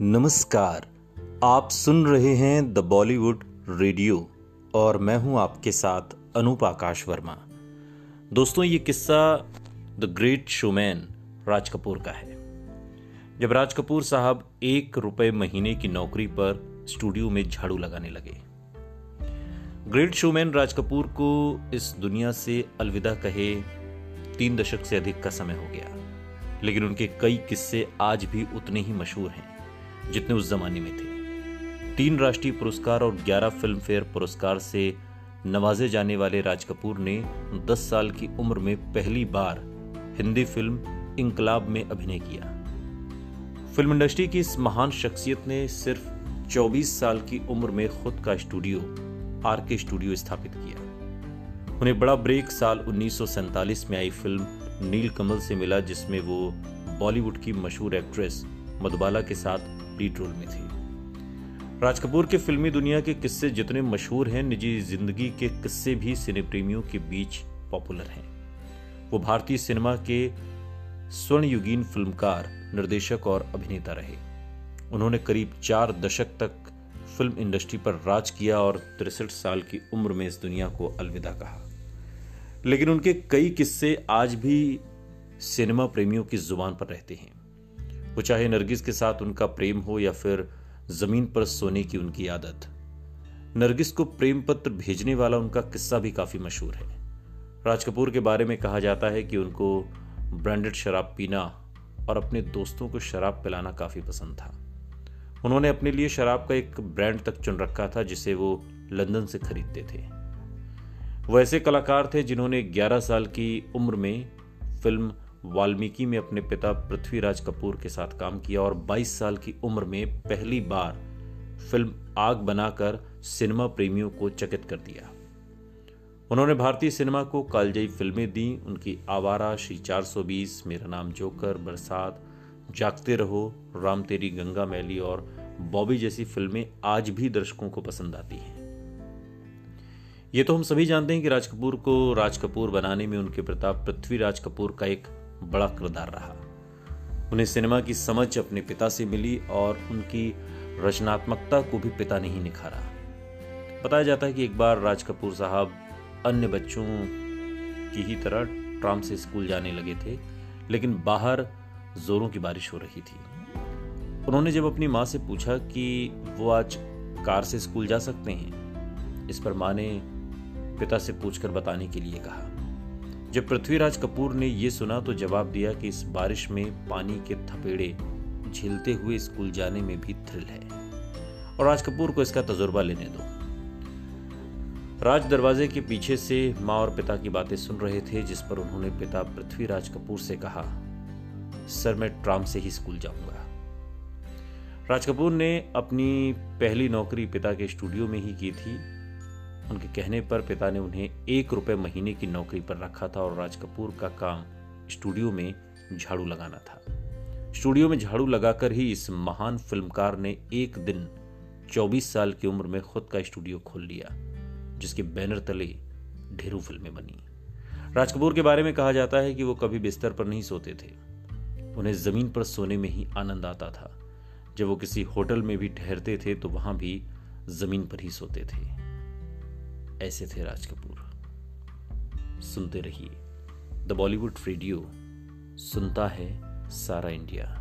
नमस्कार, आप सुन रहे हैं द बॉलीवुड रेडियो और मैं हूँ आपके साथ अनूप आकाश वर्मा। दोस्तों, ये किस्सा the great showman Raj Kapoor का है। जब राज कपूर साहब एक रुपए महीने की नौकरी पर स्टूडियो में झाड़ू लगाने लगे। ग्रेट शोमैन राज कपूर को इस दुनिया से अलविदा कहे तीन दशक से अधिक का समय हो गया, लेकिन उनके कई किस्से आज भी उतने ही मशहूर हैं। जितने उस जमाने में थे। तीन राष्ट्रीय पुरस्कार और 11 फ़िल्म फेयर पुरस्कार से नवाजे जाने वाले राज कपूर ने 10 साल की उम्र में पहली बार हिंदी फ़िल्म इंकलाब में अभिनय किया। फ़िल्म इंडस्ट्री की इस महान शख्सियत ने सिर्फ़ 24 साल की उम्र में खुद का स्टूडियो, आर के स्टूडियो स्थापित किया। उन्हें बड़ा ब्रेक साल उन्नीस सौ सैंतालीस में आई फ़िल्म नील कमल से मिला, जिसमें वो बॉलीवुड की मशहूर एक्ट्रेस मधुबाला के साथ लीड रोल में थी। राज कपूर के फिल्मी दुनिया के किस्से जितने मशहूर हैं, निजी ज़िंदगी के किस्से भी सिने प्रेमियों के बीच पॉपुलर हैं। वो भारतीय सिनेमा के स्वर्णयुगीन फिल्मकार, निर्देशक और अभिनेता रहे। उन्होंने करीब चार दशक तक फ़िल्म इंडस्ट्री पर राज किया और तिरसठ साल की उम्र में इस दुनिया को अलविदा कहा। लेकिन उनके कई किस्से आज भी सिनेमा प्रेमियों की ज़ुबान पर रहते हैं। वो चाहे नरगिस के साथ उनका प्रेम हो या फिर ज़मीन पर सोने की उनकी आदत। नरगिस को प्रेम पत्र भेजने वाला उनका किस्सा भी काफ़ी मशहूर है। राज कपूर के बारे में कहा जाता है कि उनको ब्रांडेड शराब पीना और अपने दोस्तों को शराब पिलाना काफ़ी पसंद था। उन्होंने अपने लिए शराब का एक ब्रांड तक चुन रखा था, जिसे वो लंदन से खरीदते थे। वो ऐसे कलाकार थे जिन्होंने 11 साल की उम्र में फ़िल्म वाल्मीकि में अपने पिता पृथ्वीराज कपूर के साथ काम किया और 22 साल की उम्र में पहली बार फ़िल्म आग बनाकर सिनेमा प्रेमियों को चकित कर दिया। उन्होंने भारतीय सिनेमा को कालजयी फ़िल्में दी, उनकी आवारा, श्री 420 मेरा नाम जोकर, बरसात, जागते रहो, राम तेरी गंगा मैली और बॉबी जैसी फ़िल्में आज भी दर्शकों को पसंद आती हैं। ये तो हम सभी जानते हैं कि राज कपूर को राज कपूर बनाने में उनके प्रताप पृथ्वीराज कपूर का एक बड़ा किरदार रहा। उन्हें सिनेमा की समझ अपने पिता से मिली और उनकी रचनात्मकता को भी पिता ने ही निखारा। बताया जाता है कि एक बार राज कपूर साहब अन्य बच्चों की ही तरह ट्राम से स्कूल जाने लगे थे, लेकिन बाहर जोरों की बारिश हो रही थी। उन्होंने जब अपनी माँ से पूछा कि वो आज कार से स्कूल जा सकते हैं, इस पर माँ ने पिता से पूछकर बताने के लिए कहा। जब पृथ्वीराज कपूर ने यह सुना तो जवाब दिया कि इस बारिश में पानी के थपेड़े झेलते हुए स्कूल जाने में भी थ्रिल है। और राज कपूर को इसका तजुर्बा लेने दो। राज दरवाजे के पीछे से माँ और पिता की बातें सुन रहे थे, जिस पर उन्होंने पिता पृथ्वीराज कपूर से कहा, सर, मैं ट्राम से ही स्कूल जाऊँगा। राज कपूर ने अपनी पहली नौकरी पिता के स्टूडियो में ही की थी। उनके कहने पर पिता ने उन्हें एक रुपए महीने की नौकरी पर रखा था और राज कपूर का काम स्टूडियो में झाड़ू लगाना था। स्टूडियो में झाड़ू लगाकर ही इस महान फिल्मकार ने एक दिन 24 साल की उम्र में खुद का स्टूडियो खोल लिया, जिसके बैनर तले ढेरों फ़िल्में बनी। राज कपूर के बारे में कहा जाता है कि वो कभी बिस्तर पर नहीं सोते थे। उन्हें ज़मीन पर सोने में ही आनंद आता था। जब वो किसी होटल में भी ठहरते थे तो वहाँ भी ज़मीन पर ही सोते थे। ऐसे थे राज कपूर। सुनते रहिए। द बॉलीवुड रेडियो सुनता है सारा इंडिया।